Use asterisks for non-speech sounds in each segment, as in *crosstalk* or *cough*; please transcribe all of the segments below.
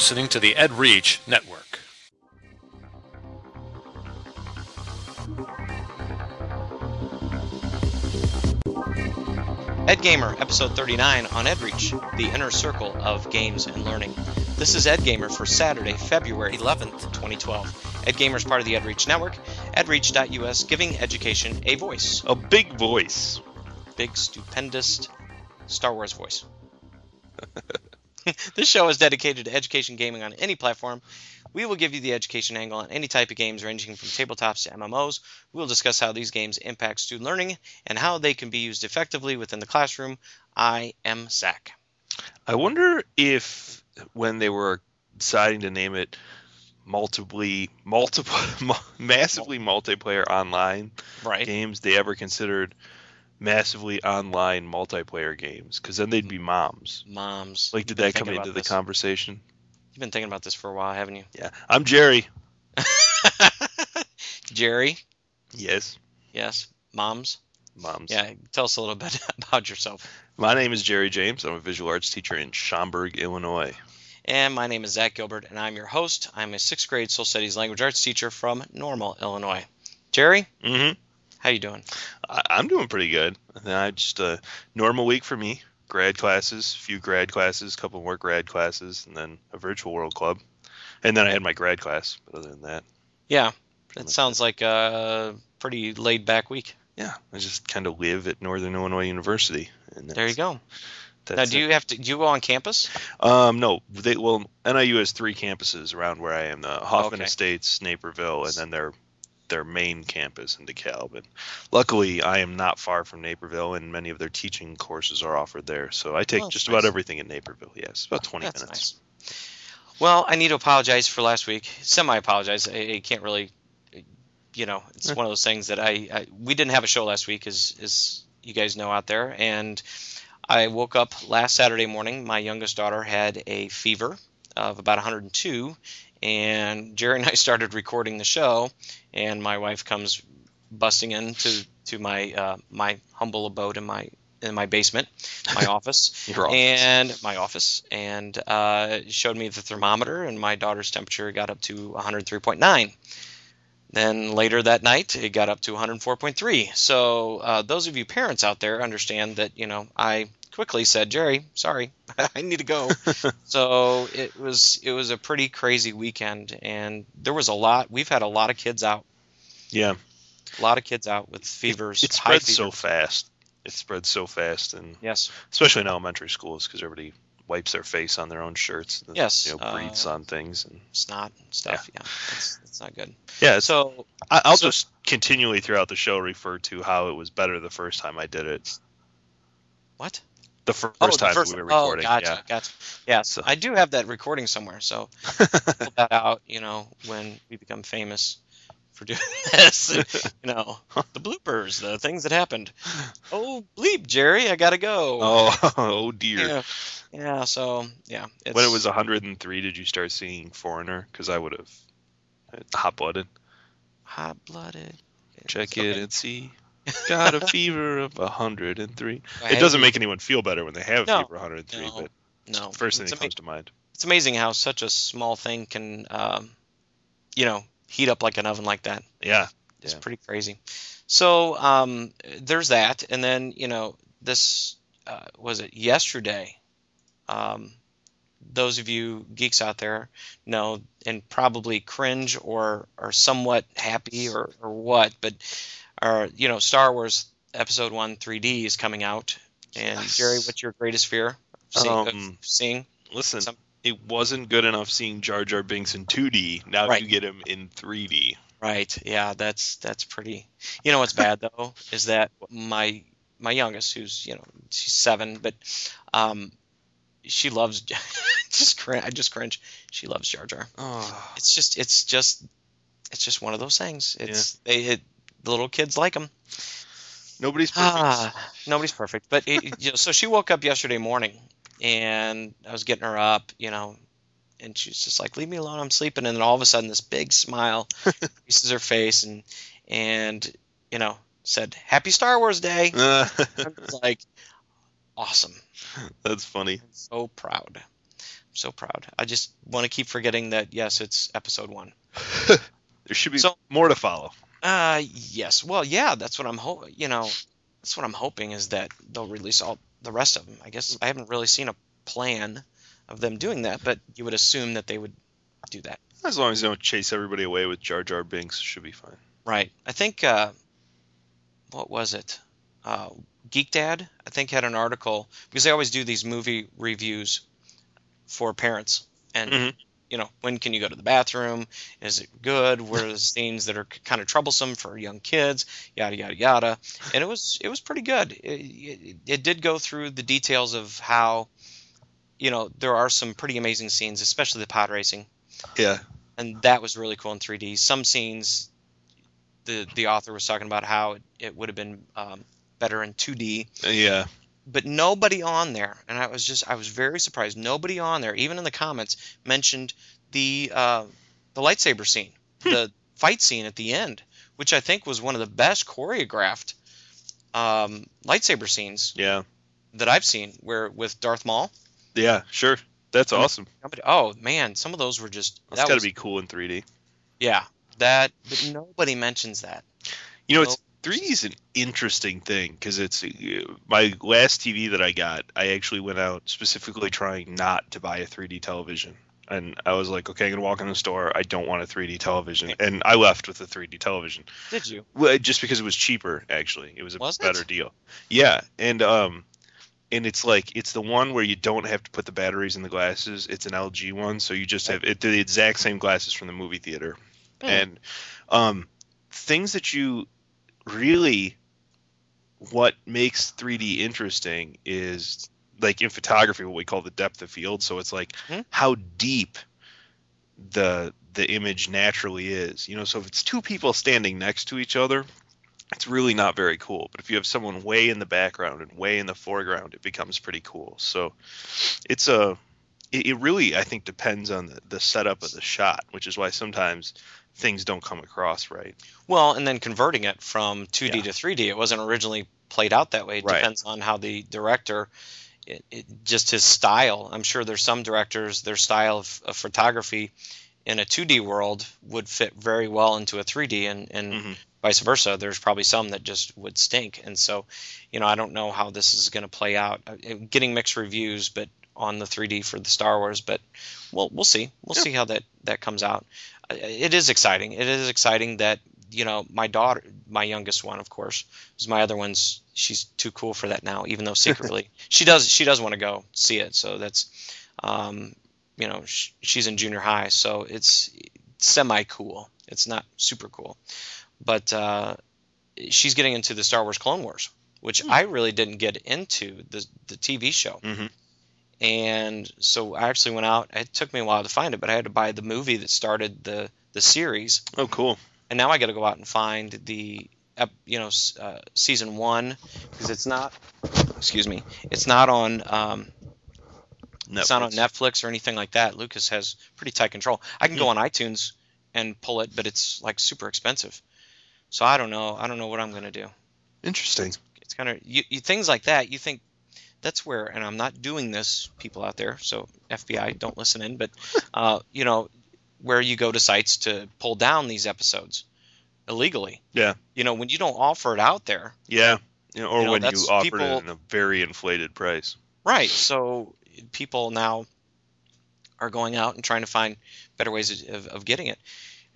listening to the Ed Reach Network. Ed Gamer, episode 39 on EdReach, the inner circle of games and learning. This is Ed Gamer for Saturday, February 11th, 2012. Ed Gamer is part of the EdReach network, edreach.us, giving education a voice. A big voice. Big, stupendous Star Wars voice. *laughs* *laughs* this show is dedicated to education gaming on any platform. We will give you the education angle on any type of games, ranging from tabletops to MMOs. We will discuss how these games impact student learning and how they can be used effectively within the classroom. I am Zach. I wonder if when they were deciding to name it multiply, multiple, *laughs* massively multiplayer online Right. games, they ever considered massively online multiplayer games? Because then they'd be moms. Moms. Like, did that come into the this. conversation? You've been thinking about this for a while, haven't you? Yeah. I'm Jerry. *laughs* Jerry. Yes. Yes. Moms. Moms. Yeah. Tell us a little bit *laughs* about yourself. My name is Jerry James. I'm a visual arts teacher in Schaumburg, Illinois. And my name is Zach Gilbert, and I'm your host. I'm a sixth grade social studies language arts teacher from Normal, Illinois. Jerry, Mm-hmm. How you doing? I, I'm doing pretty good. I just a normal week for me. Grad classes, few grad classes, couple more grad classes, and then a virtual world club. And then I had my grad class. But other than that, Yeah, it sounds like a pretty laid back week. yeah, I just kind of live at Northern Illinois University. And There you that's- go. Now, do it. you have to? Do you go on campus? Um, no, they well NIU has three campuses around where I am: the Hoffman Okay. Estates, Naperville, and then their their main campus in DeKalb. And luckily, I am not far from Naperville, and many of their teaching courses are offered there. So I take Oh, just nice. about everything in Naperville. Yes, about 20 That's minutes. nice. Well, I need to apologize for last week. Semi apologize. I, I can't really, you know, it's one of those things that I, I we didn't have a show last week, as as you guys know out there, and I woke up last Saturday morning. My youngest daughter had a fever of about 102, and Jerry and I started recording the show, and my wife comes busting into to my uh, my humble abode in my in my basement, my *laughs* office. Your office. and my office. And uh, showed me the thermometer and my daughter's temperature got up to 103.9 then later that night it got up to 104.3 so uh, those of you parents out there understand that you know i quickly said jerry sorry *laughs* i need to go. *laughs* So it was it was a pretty crazy weekend and there was a lot we've had a lot of kids out. Yeah, a lot of kids out with fevers it high spreads so fast. It spreads so fast, and yes. especially in elementary schools because everybody wipes their face on their own shirts. And, Yes, you know, breathes uh, on things, and snot and stuff yeah, It's, it's not good. Yeah, it's so I, I'll So- just continually throughout the show refer to how it was better the first time I did it. what The Oh, first the time first- we were oh, recording. Oh, gotcha, yeah. gotcha. Yeah, So- I do have that recording somewhere, so *laughs* pull that out. You know, when we become famous for doing *laughs* this, you know, the bloopers, the things that happened. Oh, bleep, Jerry, I gotta go. *laughs* Oh, oh dear. yeah, yeah. So yeah, When it was 103, did you start seeing Foreigner? Because I would have. Uh, hot blooded. hot blooded. Check it and see. *laughs* Got a fever of 103. I It doesn't make anyone feel better when they have No, fever 103, no, but no. it's the first thing it's that ama- comes to mind. It's amazing how such a small thing can, um, you know, heat up like an oven like that. Yeah. It's Yeah. pretty crazy. So um, there's that, and then you know this uh, was it yesterday. Um, those of you geeks out there know and probably cringe or are somewhat happy or, or what, but are you know Star Wars Episode One 3D is coming out, and Yes. Jerry, what's your greatest fear? Seeing, Um, seeing? Listen, Some- it wasn't good enough seeing Jar Jar Binks in 2D. Now Right. you get him in 3D. Right. Yeah, that's that's pretty. You know what's bad though is that my my youngest, who's you know she's seven, but um, she loves *laughs* just cringe. I just cringe. She loves Jar Jar. Oh. It's just it's just it's just one of those things. It's they it, the little kids like them. Nobody's perfect. Ah, nobody's perfect, but it, you know, so she woke up yesterday morning, and I was getting her up, you know, and she's just like, "Leave me alone, I'm sleeping." And then all of a sudden, this big smile *laughs* creases her face, and and you know, said, "Happy Star Wars Day." *laughs* Was like, "Awesome, That's funny. so proud." I'm so proud. I just want to keep forgetting that yes, it's episode one. *laughs* there should be So- more to follow. Uh, yes. Well, yeah, that's what I'm hoping. You know, that's what I'm hoping is that they'll release all the rest of them. I guess I haven't really seen a plan of them doing that, but you would assume that they would do that. As long as they don't chase everybody away with Jar Jar Binks, should be fine. Right. I think uh, what was it? Uh, Geek Dad, I think, had an article because they always do these movie reviews for parents, and Mhm. You know, when can you go to the bathroom? Is it good? Where are the *laughs* scenes that are kind of troublesome for young kids? Yada yada yada. And it was it was pretty good. It, it, it did go through the details of how, you know, there are some pretty amazing scenes, especially the pod racing Yeah. and that was really cool in 3D. Some scenes, the the author was talking about how it, it would have been um, better in 2D, Yeah. But nobody on there, and I was just I was very surprised. Nobody on there, even in the comments, mentioned the uh, the lightsaber scene, the fight scene at the end, which I think was one of the best choreographed um, lightsaber scenes Yeah. that I've seen. Where with Darth Maul. Yeah. Sure. That's And- awesome. Oh man, some of those were just That's that got to be cool in 3D. yeah that, but nobody mentions that. You know, it's 3D is an interesting thing because it's my last TV that I got. I actually went out specifically trying not to buy a 3D television, and I was like, okay, I'm gonna walk in the store. I don't want a 3D television, and I left with a 3D television. Did you? Well, just because it was cheaper, actually, it was a Was it? better deal. Yeah, and um, and it's like it's the one where you don't have to put the batteries in the glasses. It's an LG one, so you just have it, the exact same glasses from the movie theater, Hmm. and um, things that you really what makes 3D interesting is like in photography what we call the depth of field. So it's like Hmm. how deep the the image naturally is. You know, so if it's two people standing next to each other, it's really not very cool. But if you have someone way in the background and way in the foreground, it becomes pretty cool. So it's a it, it really I think depends on the, the setup of the shot, which is why sometimes things don't come across right. Well, and then converting it from 2D Yeah. to 3D, it wasn't originally played out that way. It Right. depends on how the director, it, it, just his style. I'm sure there's some directors, their style of, of photography in a 2D world would fit very well into a 3D, and, and Mhm. vice versa. There's probably some that just would stink. And so, you know, I don't know how this is going to play out. Uh, Getting mixed reviews, but on the 3D for the Star Wars, but we'll we'll see. We'll Yeah. see how that that comes out. It is exciting. It is exciting that you know my daughter, my youngest one, of course, is my other one's. She's too cool for that now, even though *laughs* secretly she does she does want to go see it. So that's, um, you know, sh- she's in junior high, so it's semi cool. It's not super cool, but uh, she's getting into the Star Wars Clone Wars, which Hmm. I really didn't get into the the TV show. Mhm. And so I actually went out. It took me a while to find it, but I had to buy the movie that started the the series, Oh, cool. and now I got to go out and find the you know uh, season one because it's not. Excuse me. It's not on. Um, it's not on Netflix or anything like that. Lucas has pretty tight control. I can go on iTunes and pull it, but it's like super expensive. So I don't know. I don't know what I'm gonna do. Interesting. It's kind of you, you things like that. You think that's where, and I'm not doing this, people out there. So FBI, *laughs* don't listen in. But uh, you know, where you go to sites to pull down these episodes illegally. Yeah. You know, when you don't offer it out there, Yeah. You know, or You know, when you offer it in a very inflated price. Right. So people now are going out and trying to find better ways of, of getting it.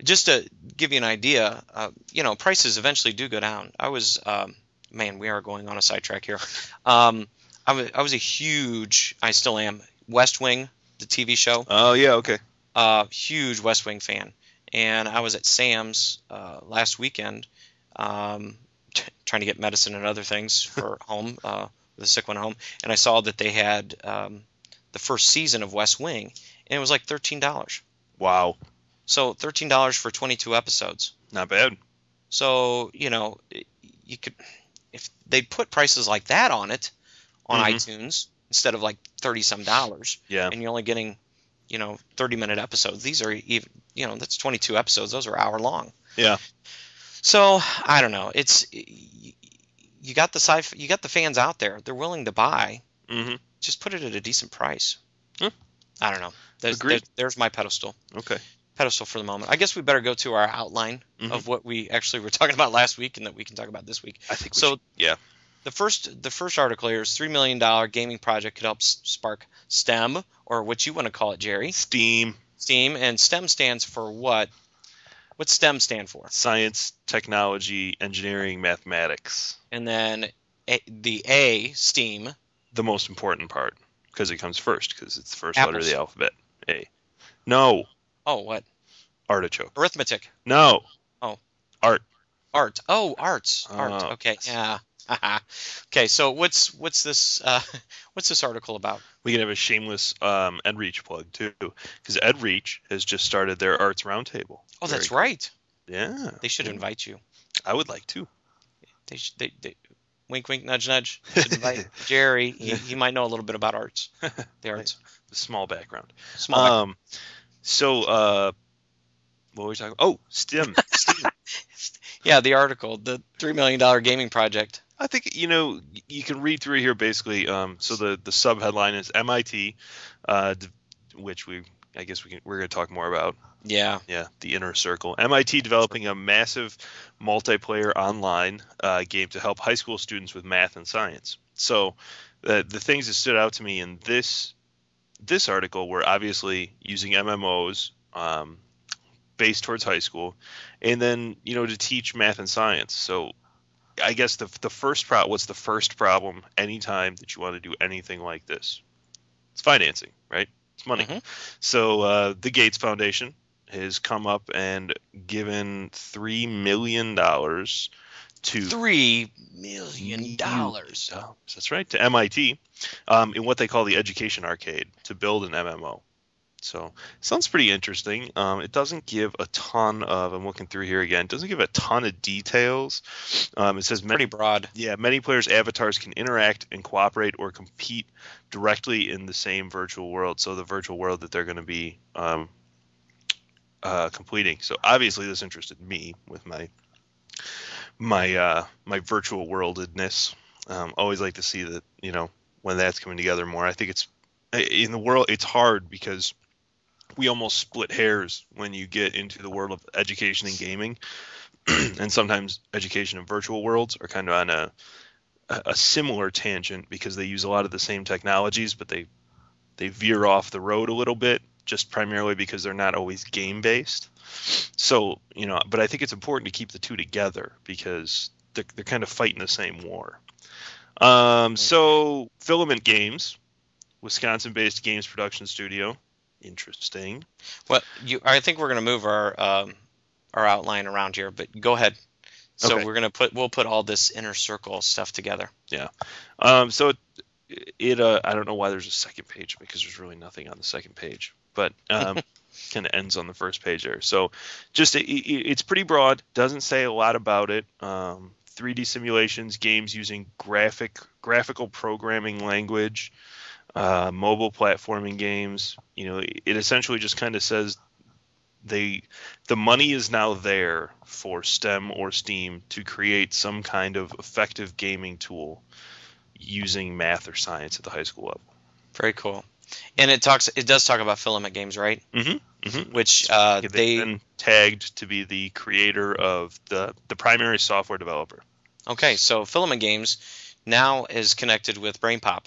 Just to give you an idea, uh, you know, prices eventually do go down. I was, um, man, we are going on a sidetrack here. Um, I was, I was a huge, I still am, West Wing, the TV show, Oh yeah. Okay. uh, huge West Wing fan. And I was at Sam's uh, last weekend um, t- trying to get medicine and other things *laughs* for home, uh, the sick one home. And I saw that they had um, the first season of West Wing, and it was like $13. Wow. So $13 for 22 episodes. Not bad. So, you know, you could, if they put prices like that on it on Mhm. iTunes instead of like 30 some dollars, Yeah. and you're only getting, you know, 30 minute episodes. These are even, you know, that's 22 episodes. Those are hour long. Yeah. So I don't know. It's you got the sci you got the fans out there. They're willing to buy. Mm-hmm. Just put it at a decent price. Hmm. I don't know. There's, Agreed. there- there's my pedestal. Okay. Pedestal for the moment. I guess we better go to our outline Mhm. of what we actually were *laughs* talking about last week and that we can talk about this week. I think So- should- yeah. The first the first article here is three million dollar gaming project could help s- spark STEM or what you want to call it, Jerry. Steam, STEAM and STEM stands for what? What STEM stand for? science, technology, engineering, mathematics. And then a, the A STEAM. The most important part because it comes first because it's the first Apples. letter of the alphabet. A. No. Oh, what? Artichoke. Arithmetic. No. Oh. Art. Art. Oh, arts. Art. Oh, Okay. Yeah. *laughs* okay. So what's what's this uh, *laughs* what's this article about? We can have a shameless um, EdReach plug too, because EdReach has just started their arts roundtable. Oh, that's Very- right. Yeah, They should invite you. I would like to. They should. They, they, wink, wink, nudge, nudge. *laughs* Should invite Jerry. He, he might know a little bit about arts. The arts. The small background. Small. Um, so uh, what were we talking? Oh, STEM. STEAM. Yeah, the article, the three million dollar gaming project. I think you know you can read through here basically. Um, so the the sub headline is MIT, uh, which we I guess we can we're going to talk more about. Yeah. Yeah, the inner circle. MIT developing a massive multiplayer online uh, game to help high school students with math and science. So uh, the things that stood out to me in this this article were obviously using MMOs um, based towards high school, and then you know to teach math and science. So I guess the the first pro what's the first problem anytime that you want to do anything like this? It's financing, right? It's money. Mhm. So uh, the Gates Foundation has come up and given three million dollars to Three million dollars. That's right to MIT um, in what they call the Education Arcade to build an MMO. So sounds pretty interesting. Um, it doesn't give a ton of. I'm looking through here again. It doesn't give a ton of details. Um, it says many broad. yeah, many players' avatars can interact and cooperate or compete directly in the same virtual world. So the virtual world that they're going to be um, uh, completing. So obviously, this interested me with my my uh, my virtual worldedness. Um, always like to see that you know when that's coming together more. I think it's in the world. It's hard because we almost split hairs when you get into the world of education and gaming. *clears throat* and sometimes education and virtual worlds are kind of on a a similar tangent because they use a lot of the same technologies, but they they veer off the road a little bit, just primarily because they're not always game based. So you know, but I think it's important to keep the two together because they're, they're kind of fighting the same war. Um, so Filament Games, Wisconsin-based games production studio, interesting. Well, you. I think we're gonna move our um, our outline around here, but go ahead. So Okay. we're gonna put we'll put all this inner circle stuff together. Yeah. Um, so it, it uh, I don't know why there's a second page because there's really nothing on the second page, but um, *laughs* kind of ends on the first page there. So just it- it's pretty broad. Doesn't say a lot about it. Um, 3D simulations, games using graphic graphical programming language, uh, mobile platforming games. You know, it essentially just kind of says they the money is now there for STEM or STEAM to create some kind of effective gaming tool using math or science at the high school level. Very cool. And it talks. It does talk about Filament Games, right? Mm-hmm. Mm-hmm. Which uh, They've they been tagged to be the creator of the the primary software developer. okay. So Filament Games now is connected with BrainPop.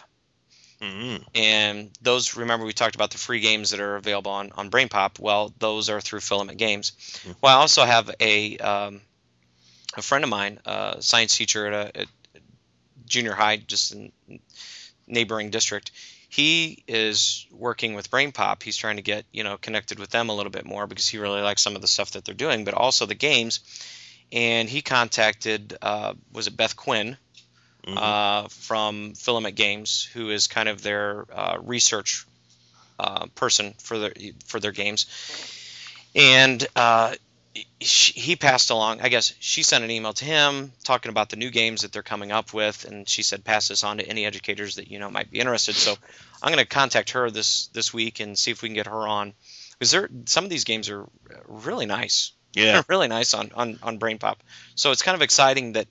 Mm-hmm. and those remember we talked about the free games that are available on, on brainpop? Well those are through filament games. Mhm. well i also have a um, a friend of mine a science teacher at a at junior high just in neighboring district. He is working with brainpop. He's trying to get you know connected with them a little bit more because he really likes some of the stuff that they're doing but also the games. And he contacted uh, was it beth quinn Mm-hmm. uh, from Filament Games, who is kind of their uh, research uh, person for their for their games. And uh, he passed along. I guess she sent an email to him talking about the new games that they're coming up with, and she said pass this on to any educators that you know might be interested. So I'm going to contact her this this week and see if we can get her on. Because there, some of these games are really nice yeah. *laughs* really nice on, on, on BrainPop. So it's kind of exciting that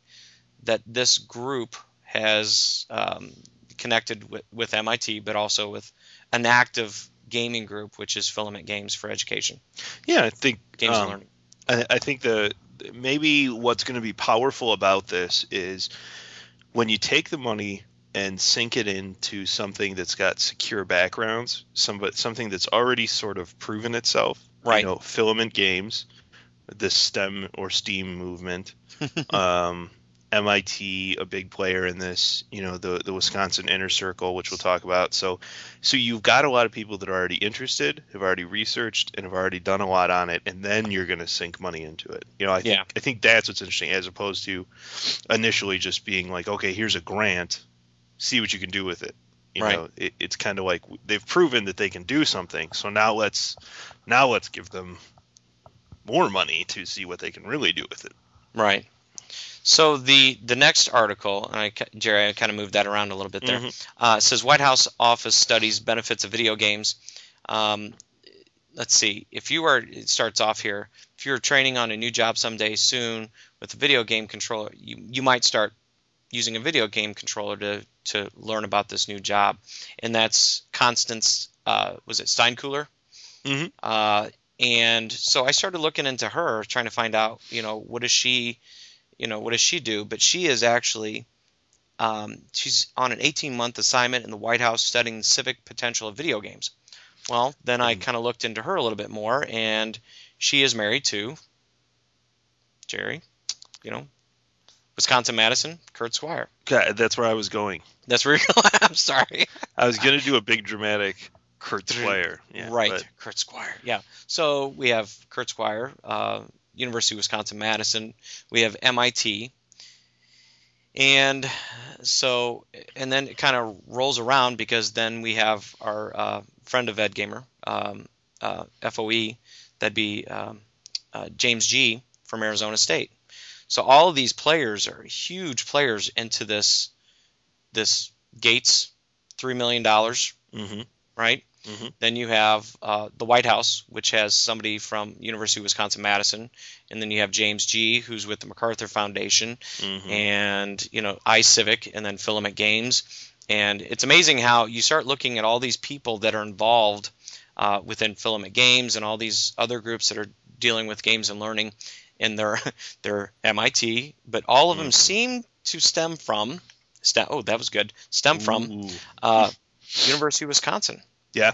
that this group has um, connected with, with MIT, but also with an active gaming group, which is Filament Games for Education, Yeah, I think Games and um, Learning. I, I think the maybe what's going to be powerful about this is when you take the money and sink it into something that's got secure backgrounds, some something that's already sort of proven itself. Right. You know, filament games, the STEM or STEAM movement. *laughs* um, MIT, a big player in this, you know, the the Wisconsin Inner Circle, which we'll talk about. So, so you've got a lot of people that are already interested, have already researched, and have already done a lot on it, and then you're going to sink money into it. You know, I think Yeah. I think that's what's interesting, as opposed to initially just being like, okay, here's a grant, see what you can do with it. You Right. know, it, it's kind of like they've proven that they can do something, so now let's now let's give them more money to see what they can really do with it. Right. So the the next article, and I, Jerry, I kind of moved that around a little bit there. Mhm. Uh, says White House office studies benefits of video games. Um, let's see. If you are, it starts off here. If you're training on a new job someday soon with a video game controller, you you might start using a video game controller to to learn about this new job, and that's Constance. Uh, was it Steinkuehler? Mhm. Uh, and so I started looking into her, trying to find out, you know, what does she, you know, what does she do? But she is actually, um, she's on an 18-month assignment in the White House studying the civic potential of video games. Well, then I Mhm. kind of looked into her a little bit more, and she is married to Jerry, you know, Wisconsin Madison, Kurt Squire. God, that's where I was going. That's where you're going. *laughs* I'm sorry. I was gonna do a big dramatic Kurt Squire. Yeah, right, but- Kurt Squire. Yeah. So we have Kurt Squire, uh, University of Wisconsin Madison. We have MIT, and so and then it kind of rolls around because then we have our uh, friend of Ed Gamer, um, uh, FOE, that'd be um, uh, James Gee from Arizona State. So all of these players are huge players into this this Gates three million dollars, Mhm. right? Mhm. Then you have uh, the White House, which has somebody from University of Wisconsin Madison, and then you have James Gee, who's with the MacArthur Foundation, Mhm. and you know iCivic, and then Filament Games, and it's amazing how you start looking at all these people that are involved uh, within Filament Games and all these other groups that are dealing with games and learning, and they're *laughs* they're MIT, but all of them Mhm. seem to stem from stem, oh that was good stem from uh, University of Wisconsin Yeah,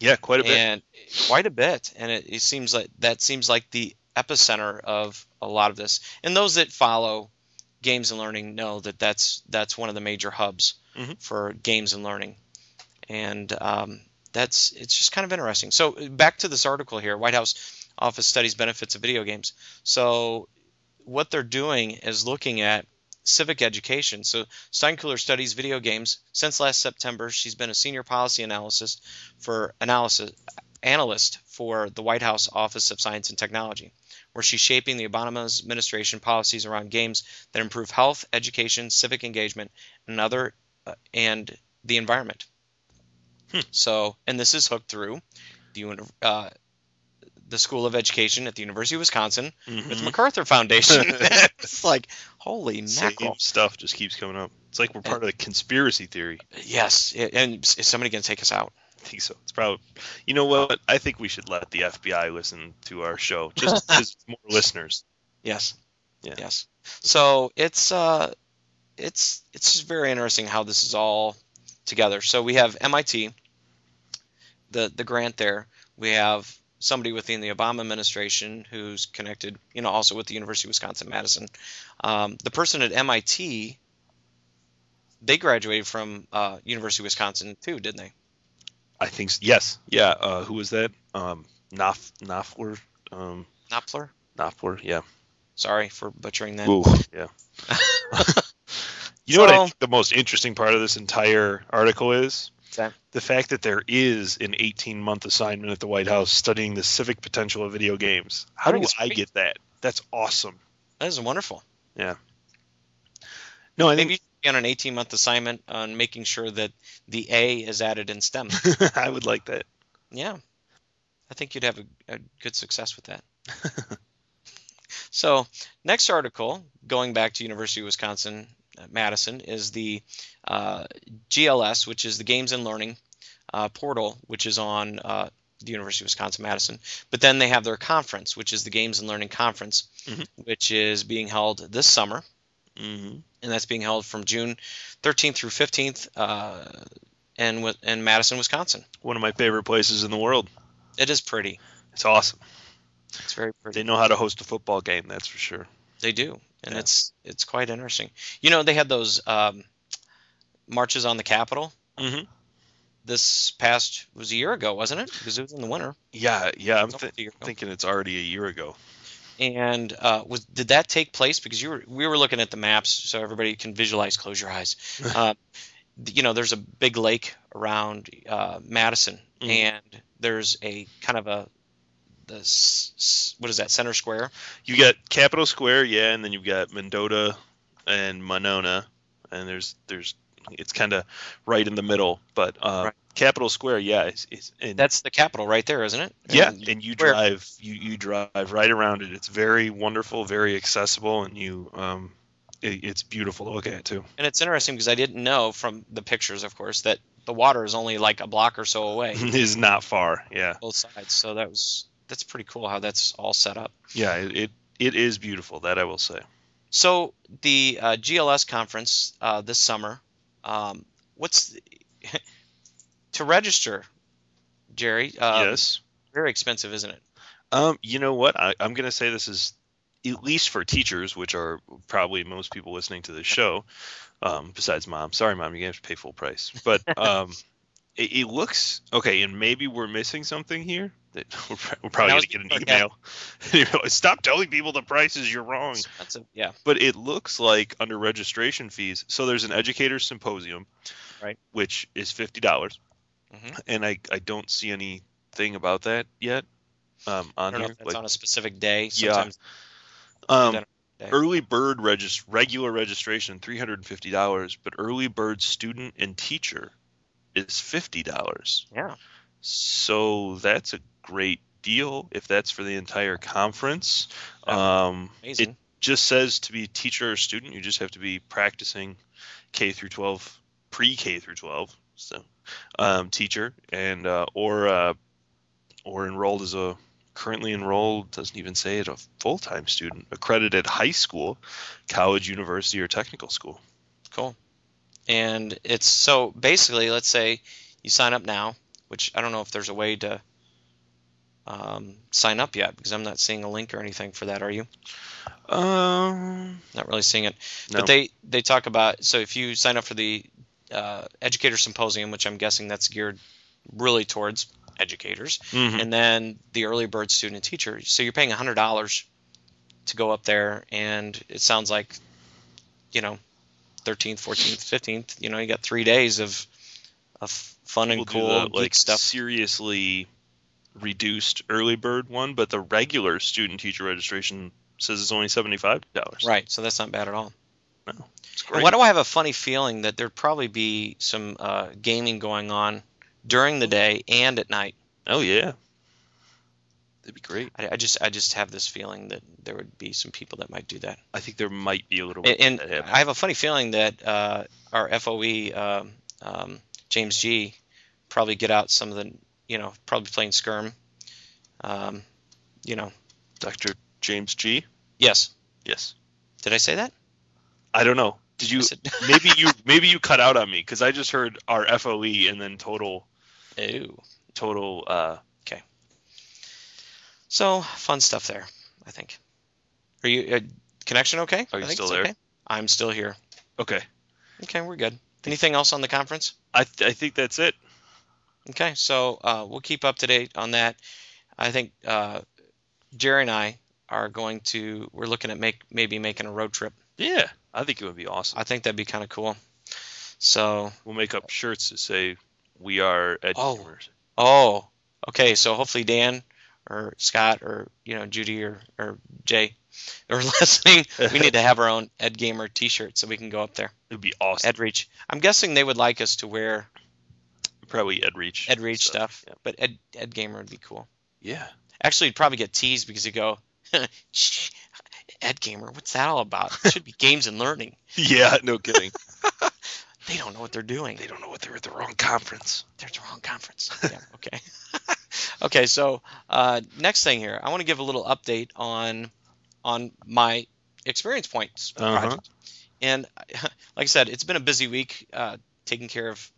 yeah, quite a bit. and quite a bit. And it, it seems like that seems like the epicenter of a lot of this. And those that follow games and learning know that that's that's one of the major hubs Mhm. for games and learning. And um, that's it's just kind of interesting. So back to this article here white house office studies benefits of video games. So what they're doing is looking at civic education. So Steinkuehler studies video games. Since last September, she's been a senior policy analyst for analysis analyst for the White House Office of Science and Technology, where she's shaping the Obama administration policies around games that improve health, education, civic engagement, and other uh, and the environment. Hmm. So, and this is hooked through the uh, the School of Education at the University of Wisconsin with Mhm. MacArthur Foundation. *laughs* *laughs* it's like holy Same mackerel! stuff just keeps coming up. It's like we're part of the conspiracy theory. Yes, and is somebody gonna take us out? I think so. It's probably. You know what? I think we should let the FBI listen to our show, just *laughs* as more listeners. Yes. Yeah. Yes. So it's uh, it's it's just very interesting how this is all together. So we have MIT, the the grant there. We have somebody within the Obama administration who's connected, you know, also with the University of Wisconsin Madison. Um, the person at MIT, they graduated from uh, University of Wisconsin too, didn't they? I think. s- Yes. Yeah. Uh, who was that? Um, Knopf, Knopfler. Um, Knopfler. Knopfler. Yeah. Sorry for butchering that. Ooh. Yeah. *laughs* you know what I think the most interesting part of this entire article is? That? The fact that there is an 18 month assignment at the White House studying the civic potential of video games. How do think I get that? That's awesome. That is wonderful. Yeah. No, I Maybe you think should be on an 18 month assignment on making sure that the A is added in STEM. *laughs* I would like that. yeah. I think you'd have a, a good success with that. *laughs* so, next article, going back to University of Wisconsin Madison, is the uh, GLS, which is the Games and Learning uh, portal, which is on uh, the University of Wisconsin Madison. But then they have their conference, which is the Games and Learning Conference, Mhm. which is being held this summer, hmm and that's being held from June 13th through 15th, uh, in in Madison, Wisconsin. One of my favorite places in the world. It is pretty. It's awesome. It's very pretty. They know how to host a football game, that's for sure. They do, and Yeah. it's it's quite interesting. You know, they had those um, marches on the Capitol. hmm This past was a year ago, wasn't it? Because it was in the winter. Yeah, yeah. I'm It's thi- almost a year ago. thinking it's already a year ago. And uh, was did that take place? Because you were we were looking at the maps, so everybody can visualize. Close your eyes. *laughs* uh, you know, there's a big lake around uh, Madison, Mhm. and there's a kind of a the what is that center square? You got Capitol Square, yeah, and then you've got Mendota and Monona, and there's there's it's kind of right in the middle. But uh, Right. Capitol Square, yeah, is, is and That's the Capitol right there, isn't it? yeah, And and you where- drive you you drive right around it. It's very wonderful, very accessible, and you um, it, it's beautiful to look at too. And it's interesting because I didn't know from the pictures, of course, that the water is only like a block or so away, *laughs* it is not far. Yeah, both sides. So that was that's pretty cool how that's all set up. yeah, it it, it is beautiful. That I will say. So the uh, GLS conference uh, this summer, um, what's the, *laughs* to register, Jerry? Uh, yes. Very expensive, isn't it? Um, you know what? I, I'm going to say this is at least for teachers, which are probably most people listening to this show, um, besides mom. Sorry, mom, you have to pay full price. But *laughs* um, it, it looks okay, and maybe we're missing something here. That *laughs* we're, we're probably going to get an email. *laughs* Stop telling people the prices. You're wrong. Expensive, yeah. But it looks like under registration fees. So there's an educator symposium, Right. Which is fifty dollars, Mhm. and I I don't see anything about that yet. Um, on here, like on a specific day. Yeah. Um, day. early bird regist- regular registration three hundred and fifty dollars, but early bird student and teacher is fifty dollars. yeah. So that's a great deal if that's for the entire conference. Um, Amazing. it just says to be teacher or student, you just have to be practicing K through twelve, pre K through twelve, so um, teacher and uh, or uh, or enrolled as a currently enrolled doesn't even say it a full time student accredited high school, college, university, or technical school. Cool. And it's so basically, let's say you sign up now, which I don't know if there's a way to um, sign up yet because I'm not seeing a link or anything for that. Are you? Um, Not really seeing it. no. But they they talk about so if you sign up for the uh, educator symposium, which I'm guessing that's geared really towards educators, Mhm. and then the early bird student and teacher. So you're paying hundred dollars to go up there, and it sounds like, you know, 13th, 14th, 15th. You know, you got three days of of fun and We'll cool the, like stuff. seriously reduced early bird one, but the regular student teacher registration says it's only seventy five dollars. Right. So that's not bad at all. It's And why do I have a funny feeling that there'd probably be some uh, gaming going on during the day and at night? oh yeah, that'd be great. I, I just I just have this feeling that there would be some people that might do that. I think there might be a little bit And, and. I have a funny feeling that uh, our FOE um, um, James Gee probably get out some of the you know probably playing Skyrim. Um, you know, Dr. James Gee. yes. Yes. Did I say that? I don't know. Did you said- *laughs* maybe you maybe you cut out on me because I just heard our FOE and then total Ew. total. uh okay. So fun stuff there. I think. Are you uh, connection okay? Are you still there? Okay. I'm still here. Okay. Okay, we're good. Anything else on the conference? I th- I think that's it. Okay, so uh, we'll keep up to date on that. I think uh, Jerry and I are going to. We're looking at make maybe making a road trip. Yeah, I think it would be awesome. I think that'd be kind of cool. So, We'll make up shirts that say we are ed Oh. gamers. oh, okay. So hopefully Dan or Scott or you know Judy or or Jay are *laughs* listening. we need to have our own Ed Gamer T-shirt so we can go up there. It'd be awesome. Ed Reach. I'm guessing they would like us to wear Probably Ed Reach. Ed Reach stuff, Yeah. but Ed Ed Gamer would be cool. yeah. Actually, you'd probably get teased because you go, *laughs* Ed Gamer, what's that all about? It should be *laughs* games and learning. Yeah. No kidding. *laughs* They don't know what they're doing. They don't know what they're at the wrong conference. They're at the wrong conference. Yeah. Okay. okay. So uh, next thing here, I want to give a little update on on my experience points Uh-huh. project. And *laughs* like I said, it's been a busy week uh, taking care of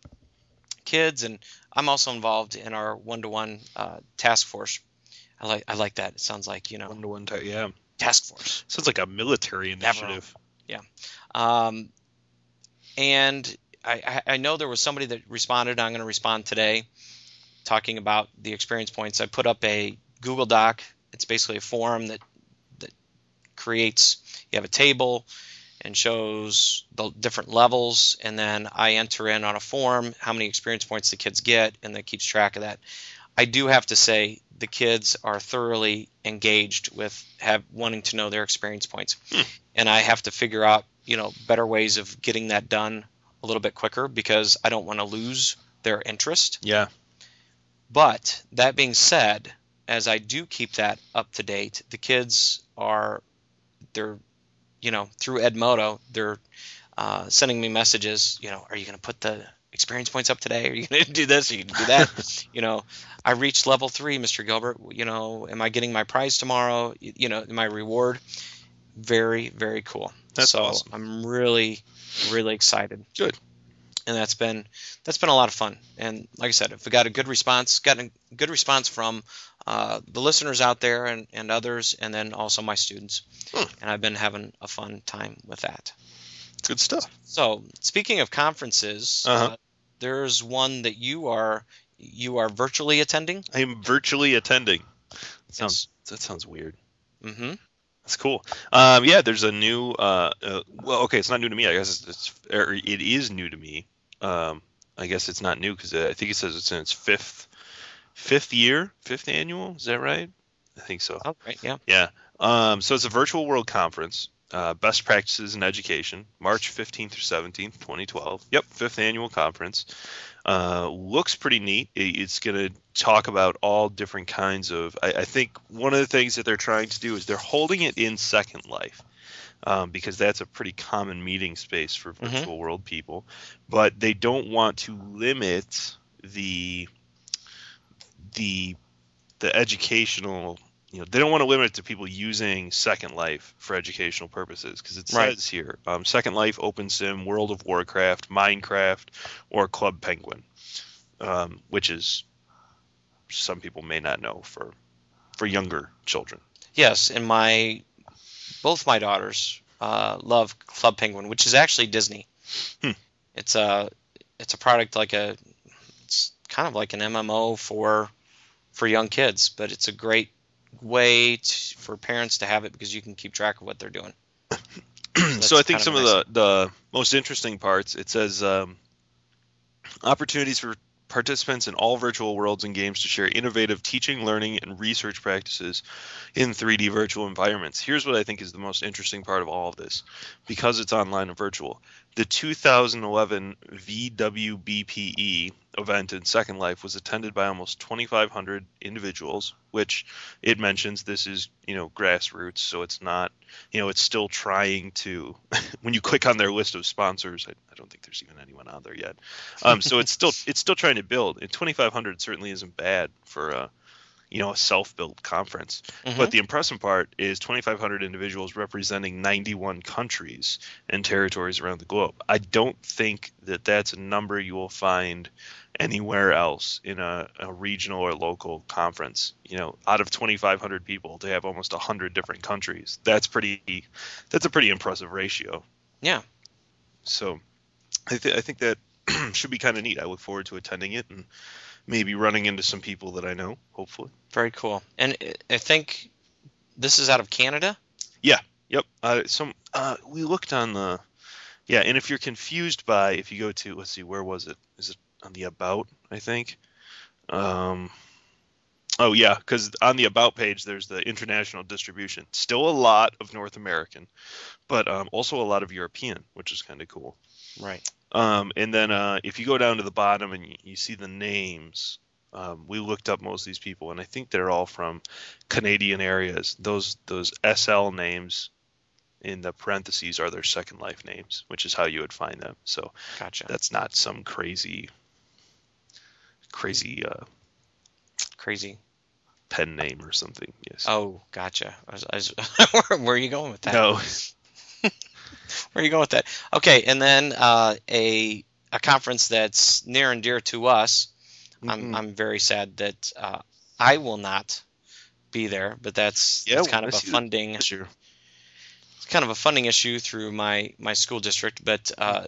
kids, and I'm also involved in our one-to-one uh, task force. I like I like that. It sounds like you know One to one type. Yeah. task force. Sounds like a military Never initiative. Um, and I, I I know there was somebody that responded. I'm going to respond today, talking about the experience points. I put up a Google Doc. It's basically a form that that creates. You have a table and shows the different levels, and then I enter in on a form how many experience points the kids get, and that keeps track of that. I do have to say the kids are thoroughly engaged with have wanting to know their experience points, hmm. and I have to figure out you know better ways of getting that done a little bit quicker because I don't want to lose their interest. Yeah. But that being said, as I do keep that up to date, the kids are they're you know through Edmodo they're uh, sending me messages. You know, are you going to put the experience points up today? Are you going *laughs* to do this? Are you going to do that? *laughs* you know, I reached level three, Mr. Gilbert. You know, am I getting my prize tomorrow? You, know, my reward. Very very cool. That's so awesome. I'm really really excited. Good. And that's been that's been a lot of fun. And like I said, if we got a good response, got a good response from uh, the listeners out there and, and others, and then also my students. Hmm. And I've been having a fun time with that. Good stuff. So speaking of conferences, Uh-huh. uh, there's one that you are you are virtually attending. I am virtually attending. That sounds Yes. that sounds weird. Mm-hmm. That's cool. Um, yeah, there's a new. Uh, uh, well, okay, it's not new to me. I guess it's, it's it is new to me. Um, I guess it's not new because I think it says it's in its fifth fifth year, fifth annual. Is that right? I think so. Oh, right. Yeah. Yeah. Um, so it's a virtual world conference, uh, best practices in education, March 15th through 17th, 2012. Yep, fifth annual conference. Uh, looks pretty neat. It- It's going to talk about all different kinds of. I, I think one of the things that they're trying to do is they're holding it in Second Life. Um, because that's a pretty common meeting space for Mhm. virtual world people, but they don't want to limit the the the educational you know they don't want to limit it to people using second life for educational purposes because it Right. says here um, second life open sim world of warcraft minecraft or club penguin um, which is some people may not know for for younger children Yes, and my both my daughters uh, love Club Penguin, which is actually Disney. Hmm. It's a it's a product like a it's kind of like an MMO for for young kids, but it's a great way to, for parents to have it because you can keep track of what they're doing. *clears throat* So I think some of of nice. the, the most interesting parts it says um, opportunities for participants in all virtual worlds and games to share innovative teaching, learning, and research practices in 3D virtual environments. Here's what I think is the most interesting part of all of this because it's online and virtual. The 2011 VWBPE event in Second Life was attended by almost 2,500 individuals, which it mentions this is, you know, grassroots, so it's not, you know, it's still trying to. *laughs* when you click on their list of sponsors, I, I don't think there's even anyone on there yet. Um, so it's still *laughs* it's still trying to build. And 2,500 certainly isn't bad for a, you know, a self-built conference. Mhm. But the impressive part is 2,500 individuals representing 91 countries and territories around the globe. I don't think that that's a number you will find anywhere else in a, a regional or local conference. You know, out of 2,500 people to have almost 100 different countries. That's pretty. That's a pretty impressive ratio. Yeah. So, I, th- I think that *clears throat* should be kind of neat. I look forward to attending it and maybe running into some people that I know. Hopefully. Very cool. And I- think this is out of Canada. Yeah. Yep. Uh, some uh, we looked on the yeah, and if you're confused by if you go to let's see where was it? Is it on the about? I think. Um. Oh yeah, because on the about page there's the international distribution. Still a lot of North American, but um, also a lot of European, which is kind of cool. Right. Um, and then uh, if you go down to the bottom and you, you see the names, um, we looked up most of these people, and I think they're all from Canadian areas. Those those SL names in the parentheses are their Second Life names, which is how you would find them. So Gotcha. that's not some crazy, crazy uh, Crazy. pen name or something. Yes. Oh, gotcha. I was, I was, *laughs* where, where are you going with that? no. Where are you going with that? Okay, and then uh, a a conference that's near and dear to us. I'm Mhm. I'm very sad that uh, I will not be there, but that's, Yeah, that's kind of a funding year. it's kind of a funding issue through my my school district, but uh,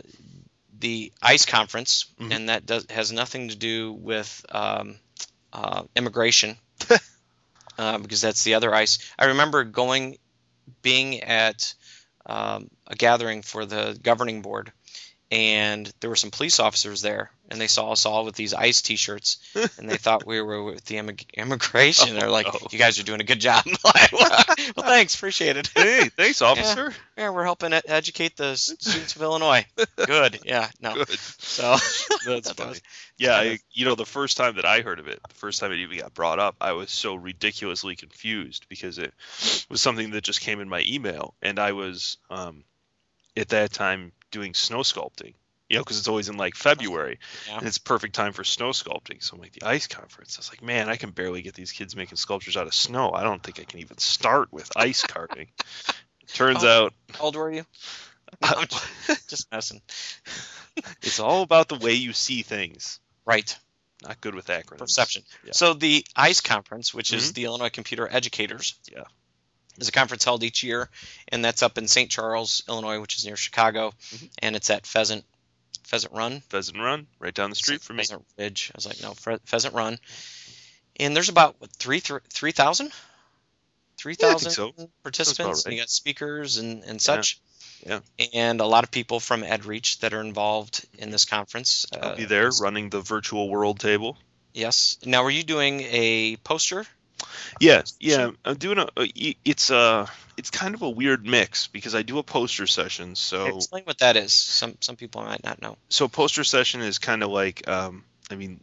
the ICE conference, Mhm. and that does has nothing to do with um, uh, immigration, *laughs* uh, because that's the other ICE. I remember going, being at um, a gathering for the governing board, and there were some police officers there, and they saw us all with these ICE T-shirts, and they thought we were with the immig- immigration. *laughs* They're like, no. "You guys are doing a good job." *laughs* Like, well, *laughs* well, thanks, appreciate it. Hey, thanks, officer. Yeah, we're helping educate the students of Illinois. Good. Yeah. No. Good. So That's that funny. was- Yeah, I, you know, the first time that I heard of it, the first time it even got brought up, I was so ridiculously confused because it was something that just came in my email, and I was um, at that time doing snow sculpting. You know, because it's always in like February, Yeah. and it's perfect time for snow sculpting. So I'm like, the ice conference. I was like, man, I can barely get these kids making sculptures out of snow. I don't think I can even start with ice carving. *laughs* Turns Oh. out How old were you? *laughs* *laughs* Just, messing. it's all about the way you see things. Right. Not good with acronyms. Perception. Yeah. So the ICE conference, which is Mhm. the Illinois Computer Educators, Yeah. Is a conference held each year, and that's up in St. Charles, Illinois, which is near Chicago, Mhm. and it's at Pheasant Pheasant Run. Pheasant Run, right down the street from me. Pheasant Ridge. I was like, no, Pheasant Run. And there's about what, three three thousand. Three Yeah, I think thousand so. participants. right. and You got speakers and, and such. Yeah. And a lot of people from EdReach that are involved in this conference. I'll Uh, be there running the virtual world table. Yes. Now, are you doing a poster? Yeah, yeah. I'm doing a. a- It's a. It's kind of a weird mix because I do a poster session. So Explain what that is. Some some people might not know. so a poster session is kind of like. Um, I mean,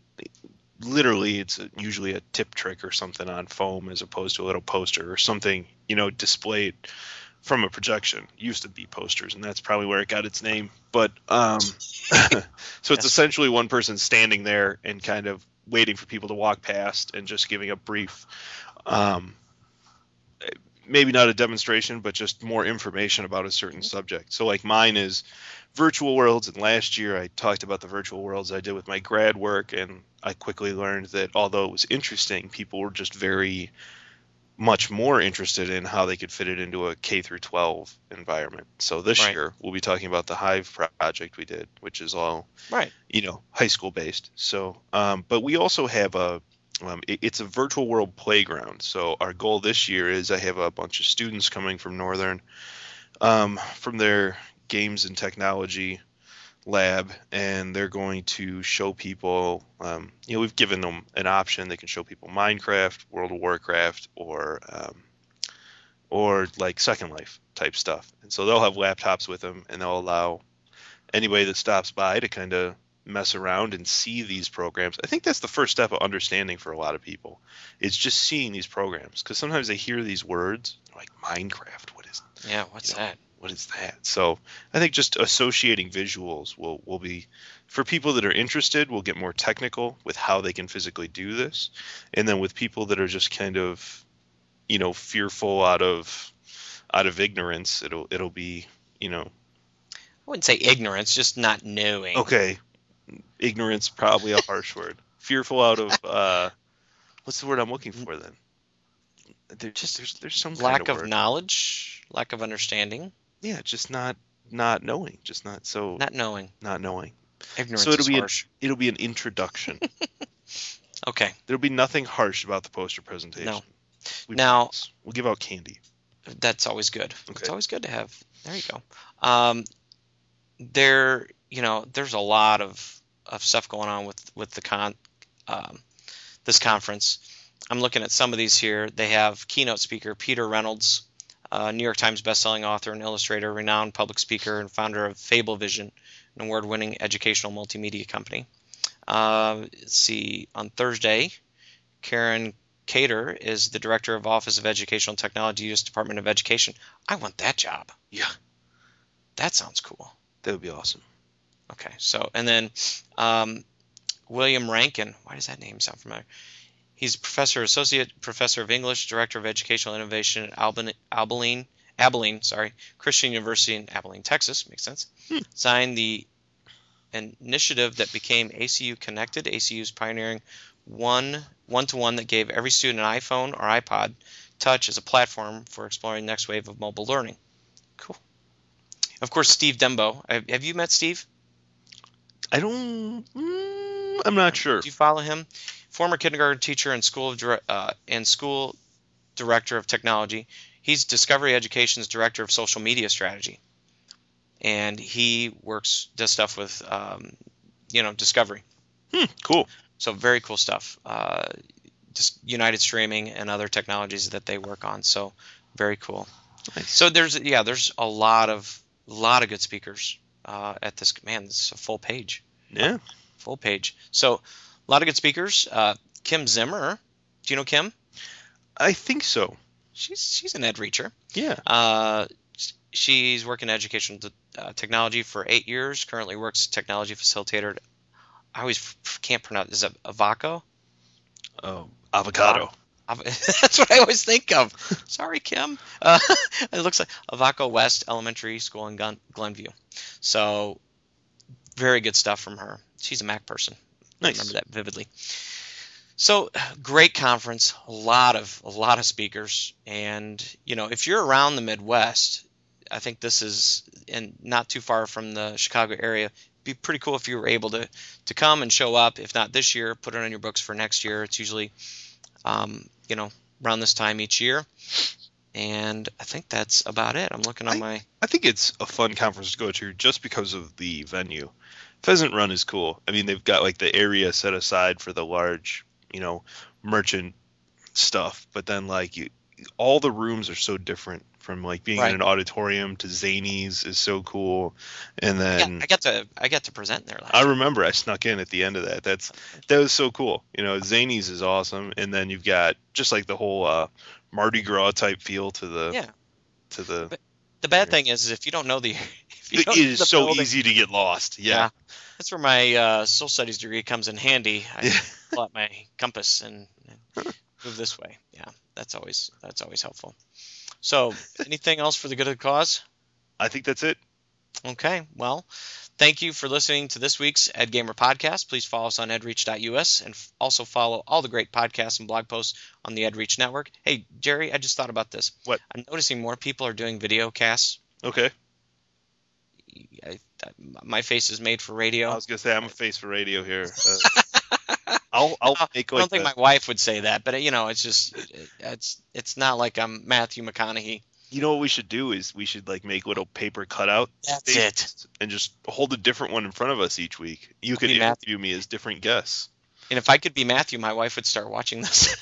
literally, it's usually a tip trick or something on foam as opposed to a little poster or something you know displayed from a projection. Used to be posters, and that's probably where it got its name. But um, *laughs* so it's essentially one person standing there and kind of waiting for people to walk past and just giving a brief, um, maybe not a demonstration, but just more information about a certain subject. So like mine is virtual worlds, and last year I talked about the virtual worlds I did with my grad work, and I quickly learned that although it was interesting, people were just very much more interested in how they could fit it into a K through 12 environment. So this Right. year we'll be talking about the Hive project we did, which is all Right. you know high school based. So, um, but we also have a um, it- it's a virtual world playground. So our goal this year is I have a bunch of students coming from Northern, um, from their games and technology lab, and they're going to show people. Um, you know, we've given them an option. They can show people Minecraft, World of Warcraft, or um, or like Second Life type stuff. And so they'll have laptops with them, and they'll allow anybody that stops by to kind of mess around and see these programs. I think that's the first step of understanding for a lot of people. It's just seeing these programs because sometimes they hear these words like Minecraft. What is Yeah. What's You know, that? What is that? So I think just associating visuals will will be for people that are interested. We'll get more technical with how they can physically do this, and then with people that are just kind of, you know, fearful out of out of ignorance, it'll it'll be you know I wouldn't say ignorance, just not knowing. okay, ignorance probably a harsh word. *laughs* Fearful out of uh, what's the word I'm looking for then? There, Just there's there's some Lack kind of of, knowledge, lack of understanding, yeah, just not not knowing, just not so not knowing. not knowing. Ignorance So it'll is be an- harsh. It'll be an introduction. *laughs* Okay. There'll be nothing harsh about the poster presentation. No. We Now- promise. we'll give out candy. That's always good. It's always good to have. There you go. Um, there, you know, there's a lot of, of stuff going on with with the con, um, this conference. I'm looking at some of these here. They have keynote speaker Peter Reynolds, uh, New York Times bestselling author and illustrator, renowned public speaker, and founder of Fablevision, an award-winning educational multimedia company. Uh, let's see, on Thursday, Karen Cator is the director of Office of Educational Technology, U.S. Department of Education. I want that job. Yeah. That sounds cool. That would be awesome. Okay, so and then um, William Rankin. Why does that name sound familiar? He's professor, associate professor of English, director of educational innovation at Abilene, Abilene, Abilene, sorry, Christian University in Abilene, Texas. Makes sense. Hmm. Signed the initiative that became ACU Connected. ACU's pioneering one one to one that gave every student an iPhone or iPod Touch as a platform for exploring the next wave of mobile learning. Cool. Of course, Steve Dembo. Have have you met Steve? I don't. Mm, I'm not sure. Do you follow him? Former kindergarten teacher and school of dire- uh, and school director of technology. He's Discovery Education's director of social media strategy, and he works does stuff with um, you know Discovery. Hmm, cool. So very cool stuff. Uh, just United Streaming and other technologies that they work on. So very cool. Nice. So there's yeah there's a lot of lot of good speakers uh, at this man. This is a full page Yeah. full page. So a lot of good speakers. Uh, Kim Zimmer, do you know Kim? I think so. She's she's an ed reacher. Yeah. Uh, she's working in educational t- uh, technology for eight years. Currently works technology facilitator. At, I always can't pronounce. Is it Avoca? Oh, avocado. Av- *laughs* That's what I always think of. *laughs* Sorry, Kim. Uh, *laughs* it looks like Avoca West Elementary School in Gun- Glenview. So very good stuff from her. She's a Mac person. I Nice. remember that vividly. So great conference, a lot of a lot of speakers, and you know if you're around the Midwest, I think this is and not too far from the Chicago area. It'd be pretty cool if you were able to to come and show up. If not this year, put it on your books for next year. It's usually, um, you know, around this time each year. And I think that's about it. I'm looking on my I think it's a fun conference to go to just because of the venue. Pheasant Run is cool. I mean, they've got like the area set aside for the large, you know, merchant stuff, but then like you, all the rooms are so different from like being Right. in an auditorium to Zanies is so cool. And I then got, I got to I got to present there last. I remember I snuck in at the end of that. That's that was so cool. You know, Zanies is awesome, and then you've got just like the whole uh, Mardi Gras type feel to the Yeah. to the. But The bad thing is, is if you don't know the, *laughs* if you don't know the so building- easy to get lost. Yeah. Yeah. That's where my uh, social studies degree comes in handy. I Yeah. pull out my compass and, and *laughs* move this way. Yeah, that's always that's always helpful. So, anything else for the good of the cause? I think that's it. Okay, well, thank you for listening to this week's EdGamer podcast. Please follow us on edreach.us and f- also follow all the great podcasts and blog posts on the EdReach network. Hey, Jerry, I just thought about this. What? I'm noticing more people are doing video casts. Okay. I, I, my face is made for radio. I was gonna say I'm a face for radio here. *laughs* Uh, I'll I'll No, make I don't think the- my wife would say that, but you know, it's just it- it's it's not like I'm Matthew McConaughey. You know what we should do is we should like make little paper cutout That's it. and just hold a different one in front of us each week. You could Be Matthew. interview me as different guests. And if I could be Matthew, my wife would start watching this.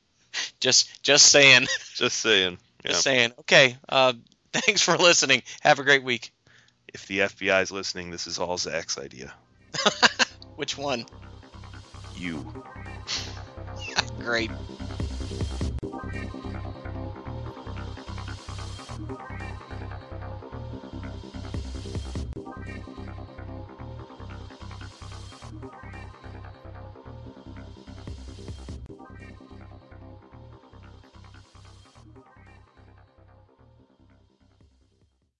*laughs* just just saying, Just saying. Yeah. just saying. Okay, uh, thanks for listening. Have a great week. If the FBI is listening, this is all Zach's idea. *laughs* Which one? You. *laughs* Great.